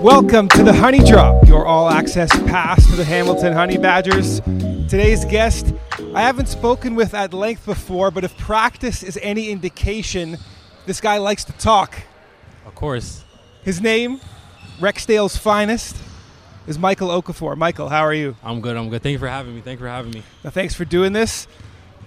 Welcome to the Honey Drop, your all access pass to the Hamilton Honey Badgers. Today's guest, I haven't spoken with at length before, but if practice is any indication, this guy likes to talk. Of course. His name, Rexdale's finest, is Michael Okafor. Michael, how are you? I'm good. I'm good. Thank you for having me. Thank you for having me. Now, thanks for doing this.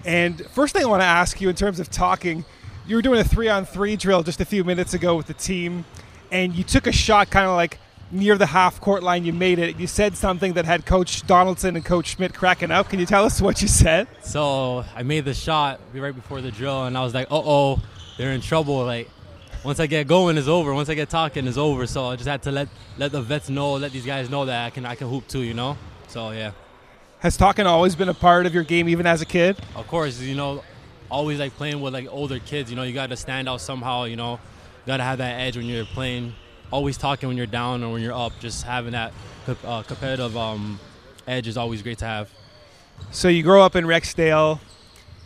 And first thing I want to ask you in terms of talking, you were doing a three on three drill just a few minutes ago with the team, and you took a shot kind of like near the half court line. You made it. You said something that had Coach Donaldson and Coach Schmidt cracking up. Can you tell us what you said? So I made the shot right before the drill, and I was like, "Uh oh, they're in trouble." Like once I get going, it's over. Once I get talking, it's over. So I just had to let let the vets know, let these guys know that I can I can hoop too. You know. So yeah. Has talking always been a part of your game, even as a kid? Of course, you know, always like playing with like older kids. You know, you got to stand out somehow. You know, got to have that edge when you're playing. Always talking when you're down or when you're up. Just having that uh, competitive um, edge is always great to have. So you grow up in Rexdale.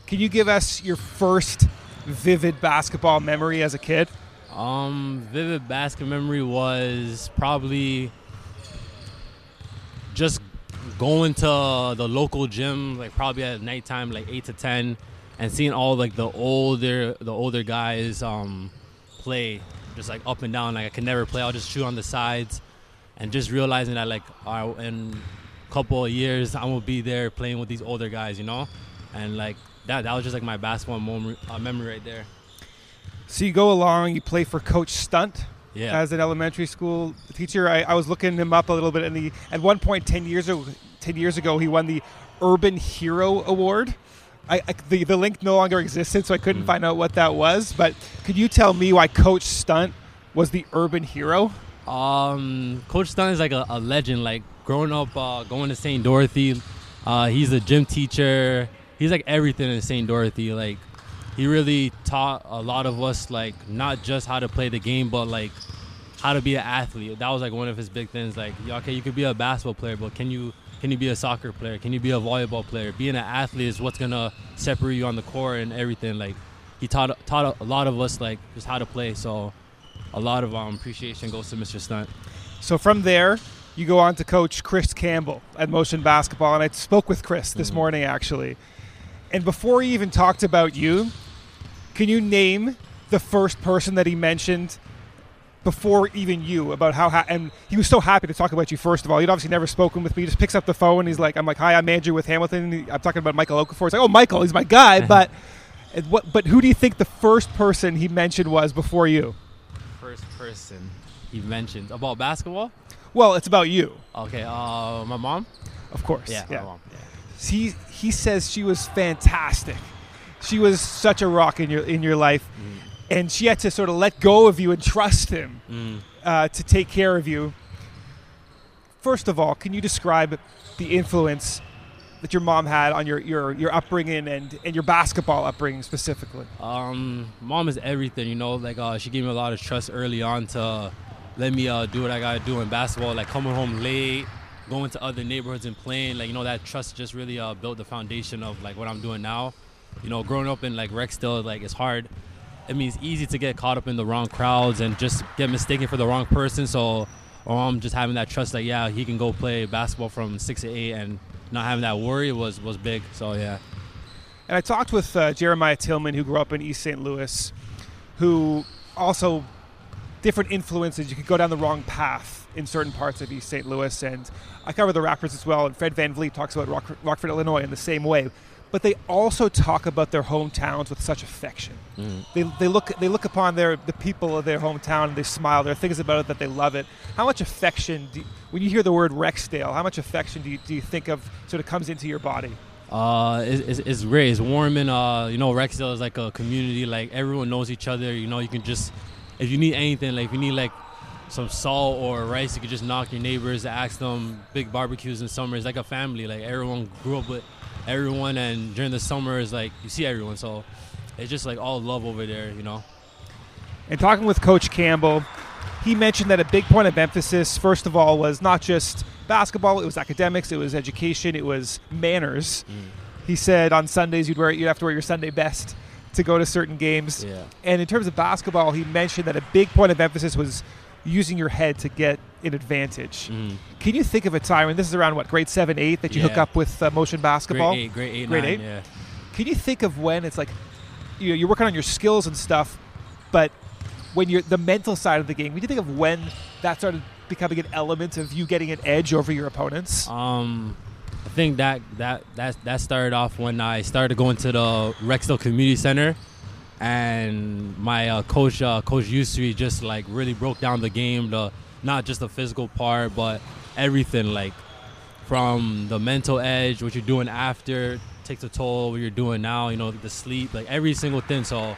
Can you give us your first vivid basketball memory as a kid? Um, vivid basketball memory was probably just going to the local gym, like probably at nighttime, like eight to ten, and seeing all like the older the older guys um, play, just like up and down. Like I could never play. I'll just shoot on the sides, and just realizing that like in a couple of years I'm gonna be there playing with these older guys, you know, and like that that was just like my basketball moment, uh, memory right there. So you go along, you play for Coach Stunt. Yeah. As an elementary school teacher, I, I was looking him up a little bit, and he at one point ten years ago, ten years ago, he won the Urban Hero Award. I, I, the, the link no longer existed, so I couldn't Mm. find out what that was. But could you tell me why Coach Stunt was the urban hero? Um, Coach Stunt is like a, a legend. Like growing up, uh, going to St. Dorothy, uh, he's a gym teacher. He's like everything in St. Dorothy. Like he really taught a lot of us like not just how to play the game, but like how to be an athlete. That was like one of his big things. Like, okay, you could be a basketball player, but can you can you be a soccer player? Can you be a volleyball player? Being an athlete is what's gonna separate you on the court and everything. Like he taught taught a lot of us like just how to play. So a lot of um, appreciation goes to Mr. Stunt. So from there, you go on to coach Chris Campbell at Motion Basketball, and I spoke with Chris this Mhm. morning actually. And before he even talked about you, can you name the first person that he mentioned before even you about how ha- and he was so happy to talk about you first of all. He'd obviously never spoken with me. He just picks up the phone. And he's like, "I'm like, hi, I'm Andrew with Hamilton. He- I'm talking about Michael Okafor." He's like, "Oh, Michael, he's my guy." but what? But who do you think the first person he mentioned was before you? First person he mentioned about basketball. Well, it's about you, Okay, uh, my mom. of course. Yeah, my mom. Yeah. he he says she was fantastic. She was such a rock in your in your life, and she had to sort of let go of you and trust him Mm. uh, to take care of you. First of all, can you describe the influence that your mom had on your your, your upbringing and, and your basketball upbringing specifically? Um, mom is everything, you know. Like uh, she gave me a lot of trust early on to let me uh, do what I gotta do in basketball. Like coming home late, going to other neighborhoods and playing. Like you know that trust just really uh, built the foundation of like what I'm doing now. You know, growing up in like Rexdale, like it's hard. I mean, it's easy to get caught up in the wrong crowds and just get mistaken for the wrong person. So, or I'm just having that trust, like yeah, he can go play basketball from six to eight, and not having that worry was was big. So yeah. And I talked with uh, Jeremiah Tilmon, who grew up in East St. Louis, who also different influences. You could go down the wrong path in certain parts of East St. Louis, and I cover the Raptors as well. And Fred VanVleet talks about Rock- Rockford, Illinois, in the same way. But they also talk about their hometowns with such affection. Mhm. They, they look they look upon their the people of their hometown and they smile. There are things about it that they love it. How much affection do you, when you hear the word Rexdale? How much affection do you, do you think of sort of comes into your body? Uh, it's, it's, it's great. It's warm and uh, you know, Rexdale is like a community. Like everyone knows each other. You know, you can just if you need anything, like if you need like some salt or rice, you could just knock your neighbors, ask them. Big barbecues in summer. It's like a family. Like everyone grew up with everyone, and during the summer is like you see everyone. So it's just like all love over there. You know. And talking with Coach Campbell, he mentioned that a big point of emphasis, first of all, was not just basketball; it was academics, it was education, it was manners. Mm. He said on Sundays you'd wear you'd have to wear your Sunday best to go to certain games. Yeah. And in terms of basketball, he mentioned that a big point of emphasis was using your head to get an advantage. Mm. Can you think of a time, and this is around what grade seven, eight, that you hook up with uh, motion basketball? Grade eight, grade eight, Grade nine, eight? yeah. Can you think of when it's like you know, you're working on your skills and stuff, but when you're the mental side of the game, can you think of when that started becoming an element of you getting an edge over your opponents? Um, think that that that that started off when I started going to the Rexdale Community Center, and my uh, coach, uh, Coach Yusri, just like really broke down the game, the not just the physical part, but everything, like from the mental edge, what you're doing after takes a toll, what you're doing now, you know, the sleep, like every single thing. So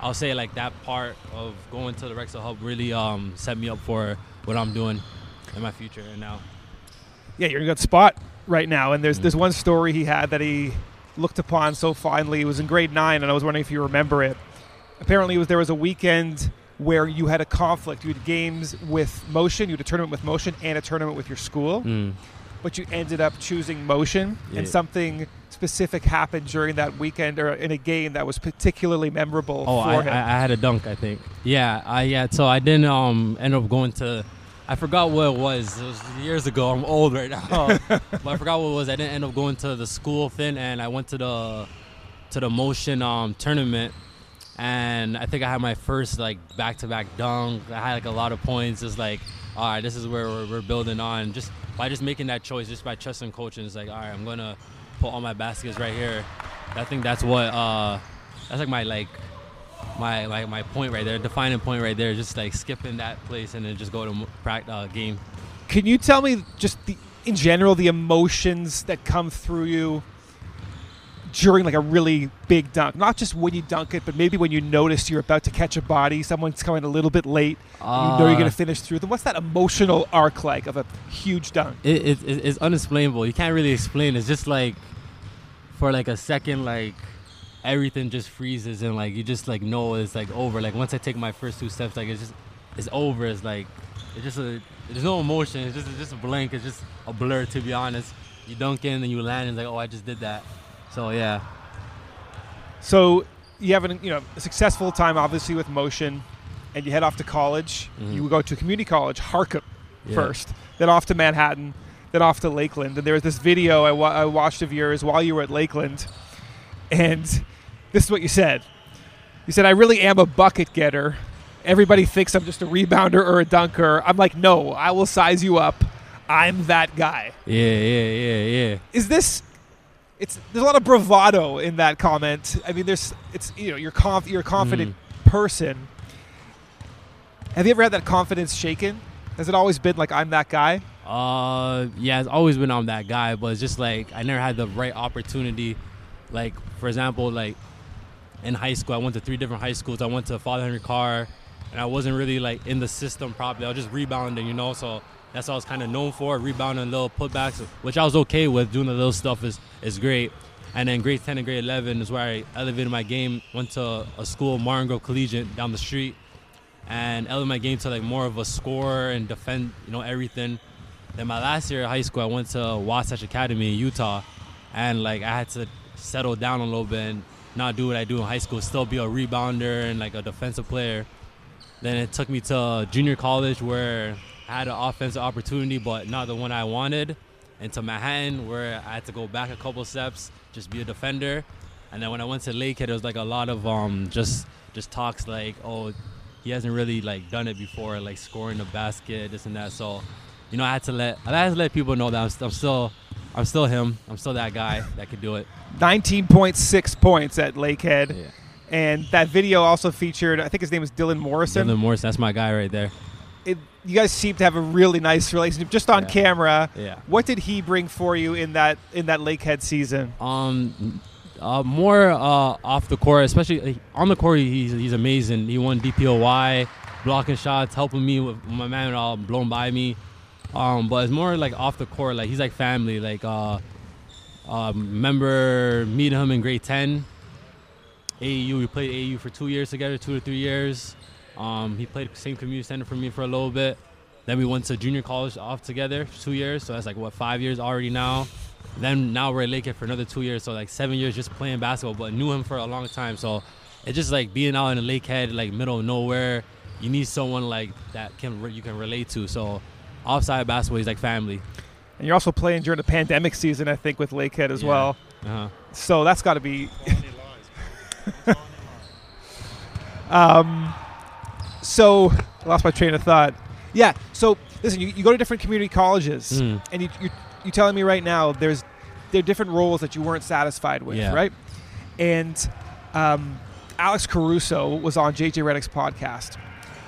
I'll say like that part of going to the Rexdale Hub really um, set me up for what I'm doing in my future and now. Yeah, you're in a good spot right now. And there's there's one story he had that he looked upon so fondly. It was in grade nine, and I was wondering if you remember it. Apparently, it was there was a weekend where you had a conflict. You had games with motion, you had a tournament with motion, and a tournament with your school. Mm. But you ended up choosing motion, and something specific happened during that weekend or in a game that was particularly memorable Oh, for I, him. I, I had a dunk, I think. Yeah, I yeah. So I didn't um end up going to. I forgot what it was. It was years ago. I'm old right now, but I forgot what it was. I didn't end up going to the school thing, and I went to the to the motion um tournament, and I think I had my first like back to back dunk. I had like a lot of points. It's like, all right, this is where we're, we're building on. Just by just making that choice, just by trusting coaching, it's like, all right, I'm gonna put all my baskets right here. I think that's what uh that's like my like my like my point right there, defining point right there. Just like skipping that place and then just go to mo- prac- uh, game. Can you tell me just the, in general the emotions that come through you during like a really big dunk? Not just when you dunk it, but maybe when you notice you're about to catch a body, someone's coming a little bit late, you know you're Uh, going to finish through them. What's that emotional arc like of a huge dunk? it, it, it- it's unexplainable. You can't really explain. It's just like for like a second, like everything just freezes and like you just like know it's like over. Like once I take my first two steps, like it's just it's over. It's like it's just a there's no emotion. It's just it's just a blank. It's just a blur. To be honest, you dunk in and you land and it's like oh I just did that. So yeah. So you have an, you know a successful time, obviously with motion, and you head off to college. Mhm. You go to community college, Harcum Yeah. first, then off to Manhattan, then off to Lakehead. And there was this video I, wa- I watched of yours while you were at Lakehead, and this is what you said. You said, "I really am a bucket getter. Everybody thinks I'm just a rebounder or a dunker. I'm like, no, I will size you up. I'm that guy." Yeah, yeah, yeah, yeah. is this it's there's a lot of bravado in that comment i mean there's it's you know you're conf, you're a confident Mm. person have you ever had that confidence shaken has it always been like i'm that guy Uh, yeah, it's always been on that guy, but it's just like I never had the right opportunity. Like, for example, like in high school, I went to three different high schools. I went to Father Henry Carr, and I wasn't really like in the system properly. I was just rebounding, you know. So that's what I was kind of known for, rebounding little putbacks, which I was okay with. Doing the little stuff is is great. And then grade 10 and grade 11 is where I elevated my game. Went to a school, Martin Grove Collegiate, down the street, and elevated my game to like more of a score and defend, you know, everything. Then my last year of high school, I went to Wasatch Academy in Utah, and like I had to settle down a little bit and not do what I do in high school, still be a rebounder and like a defensive player. Then it took me to junior college where I had an offensive opportunity, but not the one I wanted. And to Manhattan where I had to go back a couple steps, just be a defender. And then when I went to Lakehead, it was like a lot of um just just talks like, oh, he hasn't really like done it before, like scoring the basket, this and that. So, you know, I had to let I had to let people know that I'm, I'm still I'm still him. I'm still that guy that could do it. 19.6 points at lakehead Yeah. and that video also featured i think his name is dylan morrison Dylan Morris, that's my guy right there. it, you guys seem to have a really nice relationship just on Yeah. camera Yeah. what did he bring for you in that in that lakehead season Um, uh, more uh, off the court, especially on the court, he's he's amazing. He won DPOY, blocking shots, helping me with my man uh, blown by me. Um, but it's more like off the court, like he's like family. Like uh, uh, remember meeting him in grade ten. AAU, we played AAU for two years together, two to three years. Um, he played same community center for me for a little bit. Then we went to junior college off together two years. So that's like what five years already now. Then now we're at Lakehead for another two years. So like seven years just playing basketball. But knew him for a long time. So it's just like being out in the Lakehead, like middle of nowhere. You need someone like that can you can relate to. So offside basketball is like family. And you're also playing during the pandemic season, I think, with Lakehead as Yeah. well. Uh-huh. So that's got to be. um, so I lost my train of thought. Yeah. So listen, you, you go to different community colleges, Mm. and you, you you telling me right now there's there are different roles that you weren't satisfied with, Yeah. right? And um, Alex Caruso was on JJ Redick's podcast,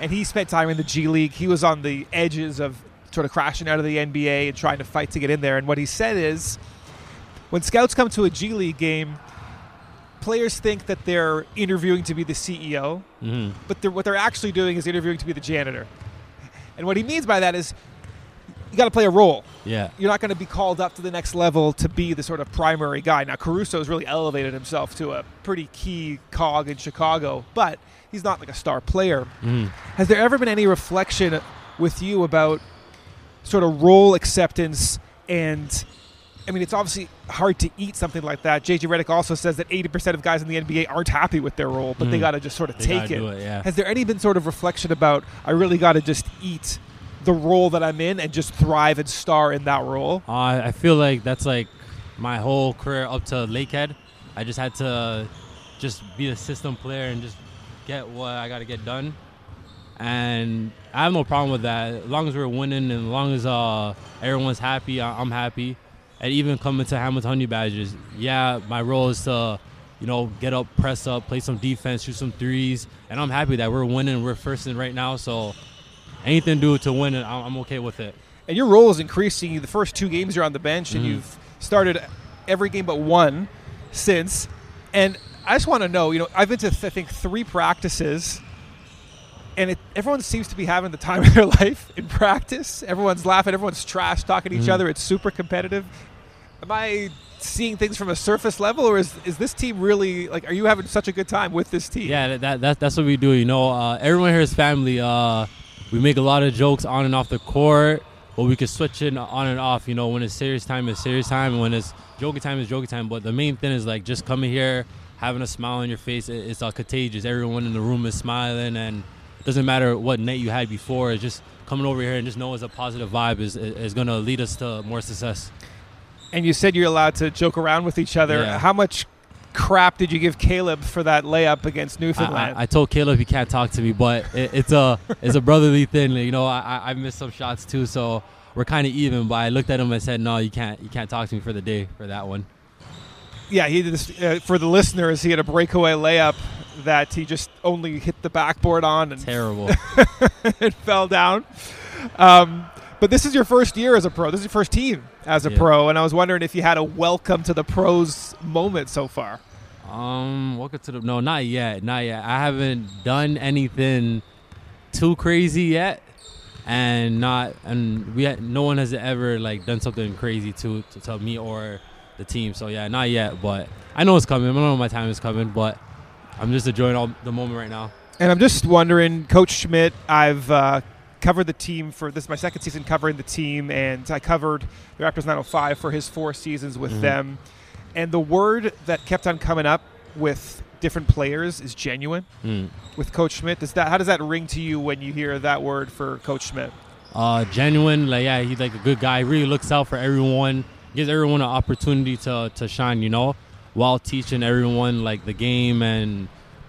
and he spent time in the G League. He was on the edges of sort of crashing out of the NBA and trying to fight to get in there. And what he said is, when scouts come to a G League game, players think that they're interviewing to be the CEO, hmm but they're, what they're actually doing is interviewing to be the janitor. And what he means by that is, you got to play a role. Yeah. You're not going to be called up to the next level to be the sort of primary guy. Now, Caruso has really elevated himself to a pretty key cog in Chicago, but he's not like a star player. hmm Has there ever been any reflection with you about sort of role acceptance and I mean, it's obviously hard to eat something like that. JJ Redick also says that 80% of guys in the NBA aren't happy with their role, but they Mm. got to just sort of They take it. it, yeah. Has there any been sort of reflection about I really got to just eat the role that I'm in and just thrive and star in that role? Uh, I feel like that's like my whole career up to Lakehead. I just had to just be a system player and just get what I got to get done. And I have no problem with that. As long as we're winning and as long as uh, everyone's happy, I- I'm happy. And even coming to Hamilton Honey Badgers, yeah, my role is to, you know, get up, press up, play some defense, shoot some threes. And I'm happy that we're winning. We're first in right now. So anything to do to win, I'm I'm okay with it. And your role is increasing. The first two games you're on the bench, and Mhm. you've started every game but one since. And I just want to know, you know, I've been to I think three practices, and it, everyone seems to be having the time of their life in practice. Everyone's laughing, everyone's trash talking to each Mhm. other. It's super competitive. Am I seeing things from a surface level, or is is this team really like? Are you having such a good time with this team? Yeah, that, that, that that's what we do. You know, uh, everyone here is family. Uh, we make a lot of jokes on and off the court, but we can switch it on and off. You know, when it's serious time, it's serious time, and when it's joking time, it's joking time. But the main thing is like just coming here, having a smile on your face. It, it's all contagious. Everyone in the room is smiling, and doesn't matter what night you had before. It's just coming over here and just knowing it's a positive vibe is is going to lead us to more success. And you said you're allowed to joke around with each other. Yeah. How much crap did you give Caleb for that layup against Newfoundland? I, I told Caleb he can't talk to me, but it, it's a it's a brotherly thing. You know, I, I- I missed some shots too, so we're kind of even. But I looked at him and said, "No, you can't you can't talk to me for the day for that one." yeah, he did this, uh, for the listeners. He had a breakaway layup that he just only hit the backboard on and Terrible. it fell down. Um, but this is your first year as a pro. This is your first team as a Yeah. pro, and I was wondering if you had a welcome to the pros moment so far. um, welcome to the no, not yet, not yet. I haven't done anything too crazy yet, and not and we had, no one has ever like done something crazy to, to to me or the team. So yeah, not yet, but I know it's coming. I know my time is coming, but I'm just enjoying all the moment right now. And I'm just wondering, Coach Schmidt, I've uh, covered the team for this is my second season covering the team, and I covered the Raptors 905 for his four seasons with Mhm. them. And the word that kept on coming up with different players is genuine. Mm. With Coach Schmidt, does that how does that ring to you when you hear that word for Coach Schmidt? uh, genuine. Like yeah, he's like a good guy. He Really looks out for everyone. Gives everyone an opportunity to to shine. You know, while teaching everyone like the game and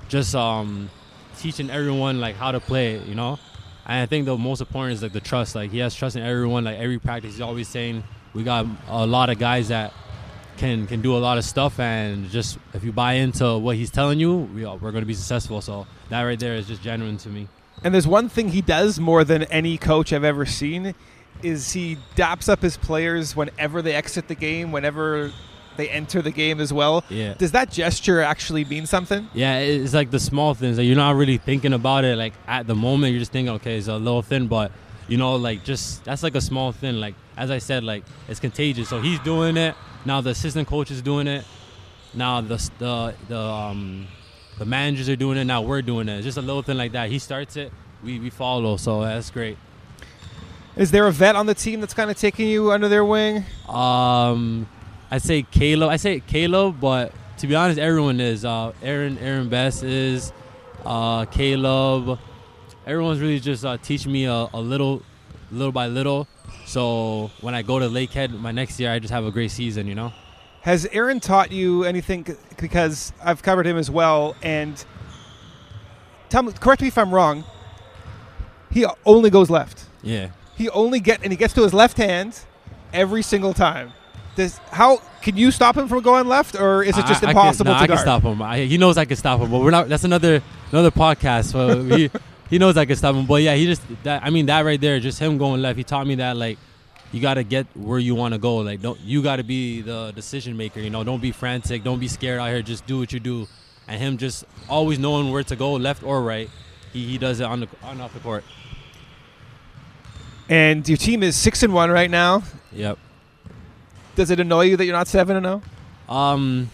just um teaching everyone like how to play it. You know, and I think the most important is like the trust. Like he has trust in everyone. Like every practice, he's always saying we got a lot of guys that can can do a lot of stuff and just if you buy into what he's telling you we are, we're going to be successful so that right there is just genuine to me And there's one thing he does more than any coach I've ever seen is he daps up his players whenever they exit the game, whenever they enter the game as well. yeah Does that gesture actually mean something? Yeah, it's like the small things that you're not really thinking about it. Like at the moment, you're just thinking, okay, it's a little thin, but you know, like just that's like a small thing. Like as I said, like it's contagious. So he's doing it now. The assistant coach is doing it now. The the the um the managers are doing it. Now we're doing it. It's just a little thing like that. He starts it, we we follow. So that's great. Is there a vet on the team that's kind of taking you under their wing? Um, I say Caleb. I say Caleb, but to be honest, everyone is. Uh, Aaron Aaron Best is. Uh, Caleb. Everyone's really just uh, teaching me a, a little, little by little. So when I go to Lakehead my next year, I just have a great season. You know. Has Aaron taught you anything? Because I've covered him as well, and tell me, correct me if I'm wrong. He only goes left. Yeah. He only get and he gets to his left hand every single time. Does how can you stop him from going left, or is it just I- I can- impossible nah, to I guard? can stop him. I, he knows I can stop him, but we're not. That's another another podcast. So he he knows I can stop him. But yeah, he just that. I mean that right there, just him going left. He taught me that like you got to get where you want to go. Like don't you got to be the decision maker. You know, don't be frantic. Don't be scared out here. Just do what you do. And him just always knowing where to go, left or right. He, he does it on the on off the court. And your team is six and one right now. Yep. Does it annoy you that you're not seven and zero? Um.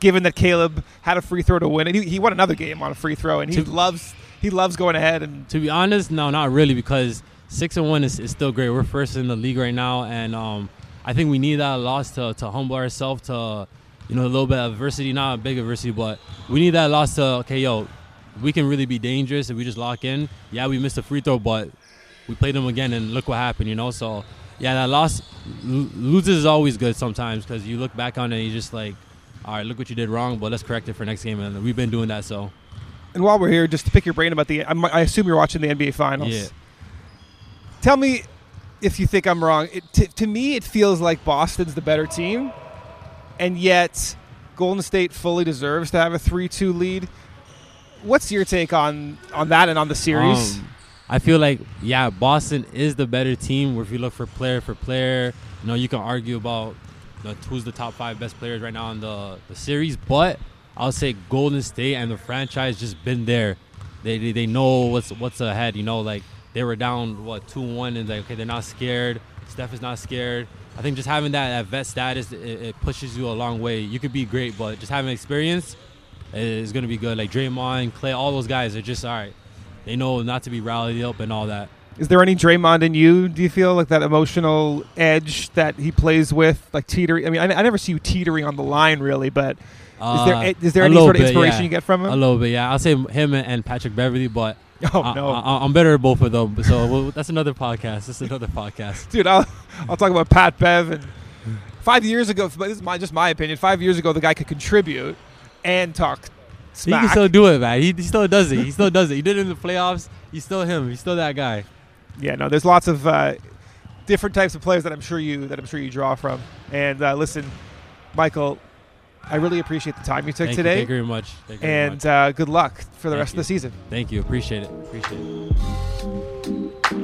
Given that Caleb had a free throw to win, and he, he won another game on a free throw, and he To- loves he loves going ahead and To be honest, no, not really, because six and one is, is still great. We're first in the league right now, and um, I think we need that loss to, to humble ourselves to, you know, a little bit of adversity, not a big adversity, but we need that loss to okay, yo, we can really be dangerous if we just lock in. Yeah, we missed a free throw, but we played them again, and look what happened, you know. So yeah, that loss lo- loses is always good sometimes because you look back on it, and you just like, all right, look what you did wrong, but let's correct it for next game, and we've been doing that. So And while we're here, just to pick your brain about the, I'm, I assume you're watching the NBA Finals. Yeah. Tell me if you think I'm wrong. It, t- to me, it feels like Boston's the better team, and yet Golden State fully deserves to have a three-two lead. What's your take on on that and on the series? Um, I feel like yeah, Boston is the better team. Where if you look for player for player, you know you can argue about who's the top five best players right now in the the series. But I'll say Golden State and the franchise just been there. They they, they know what's what's ahead. You know, like they were down what two one and like okay they're not scared. Steph is not scared. I think just having that, that vet status it, it pushes you a long way. You could be great, but just having experience is going to be good. Like Draymond, Clay, all those guys are just all right. They know not to be rallied up and all that. Is there any Draymond in you? Do you feel like that emotional edge that he plays with, like teetering? I mean, I, I never see you teetering on the line, really, but is there Uh, is there any sort of bit, inspiration yeah. you get from him? A little bit, yeah. I'll say him and Patrick Beverley, but Oh I, no, I, am better at both of them. So well, that's another podcast. That's another podcast. dude! I'll I'll talk about Pat Bev and five years ago. But this is my just my opinion. Five years ago, the guy could contribute and talk He smack. can still do it, man. He, he still does it. He still does it. He did it in the playoffs. He's still him. He's still that guy. yeah, no, there's lots of uh, different types of players that I'm sure you that I'm sure you draw from. And uh, listen, Michael, I really appreciate the time you took Thank you. today, Thank you very much. Thank you very and much. uh, good luck for the Thank rest of the season. Thank you. Appreciate it. Appreciate it.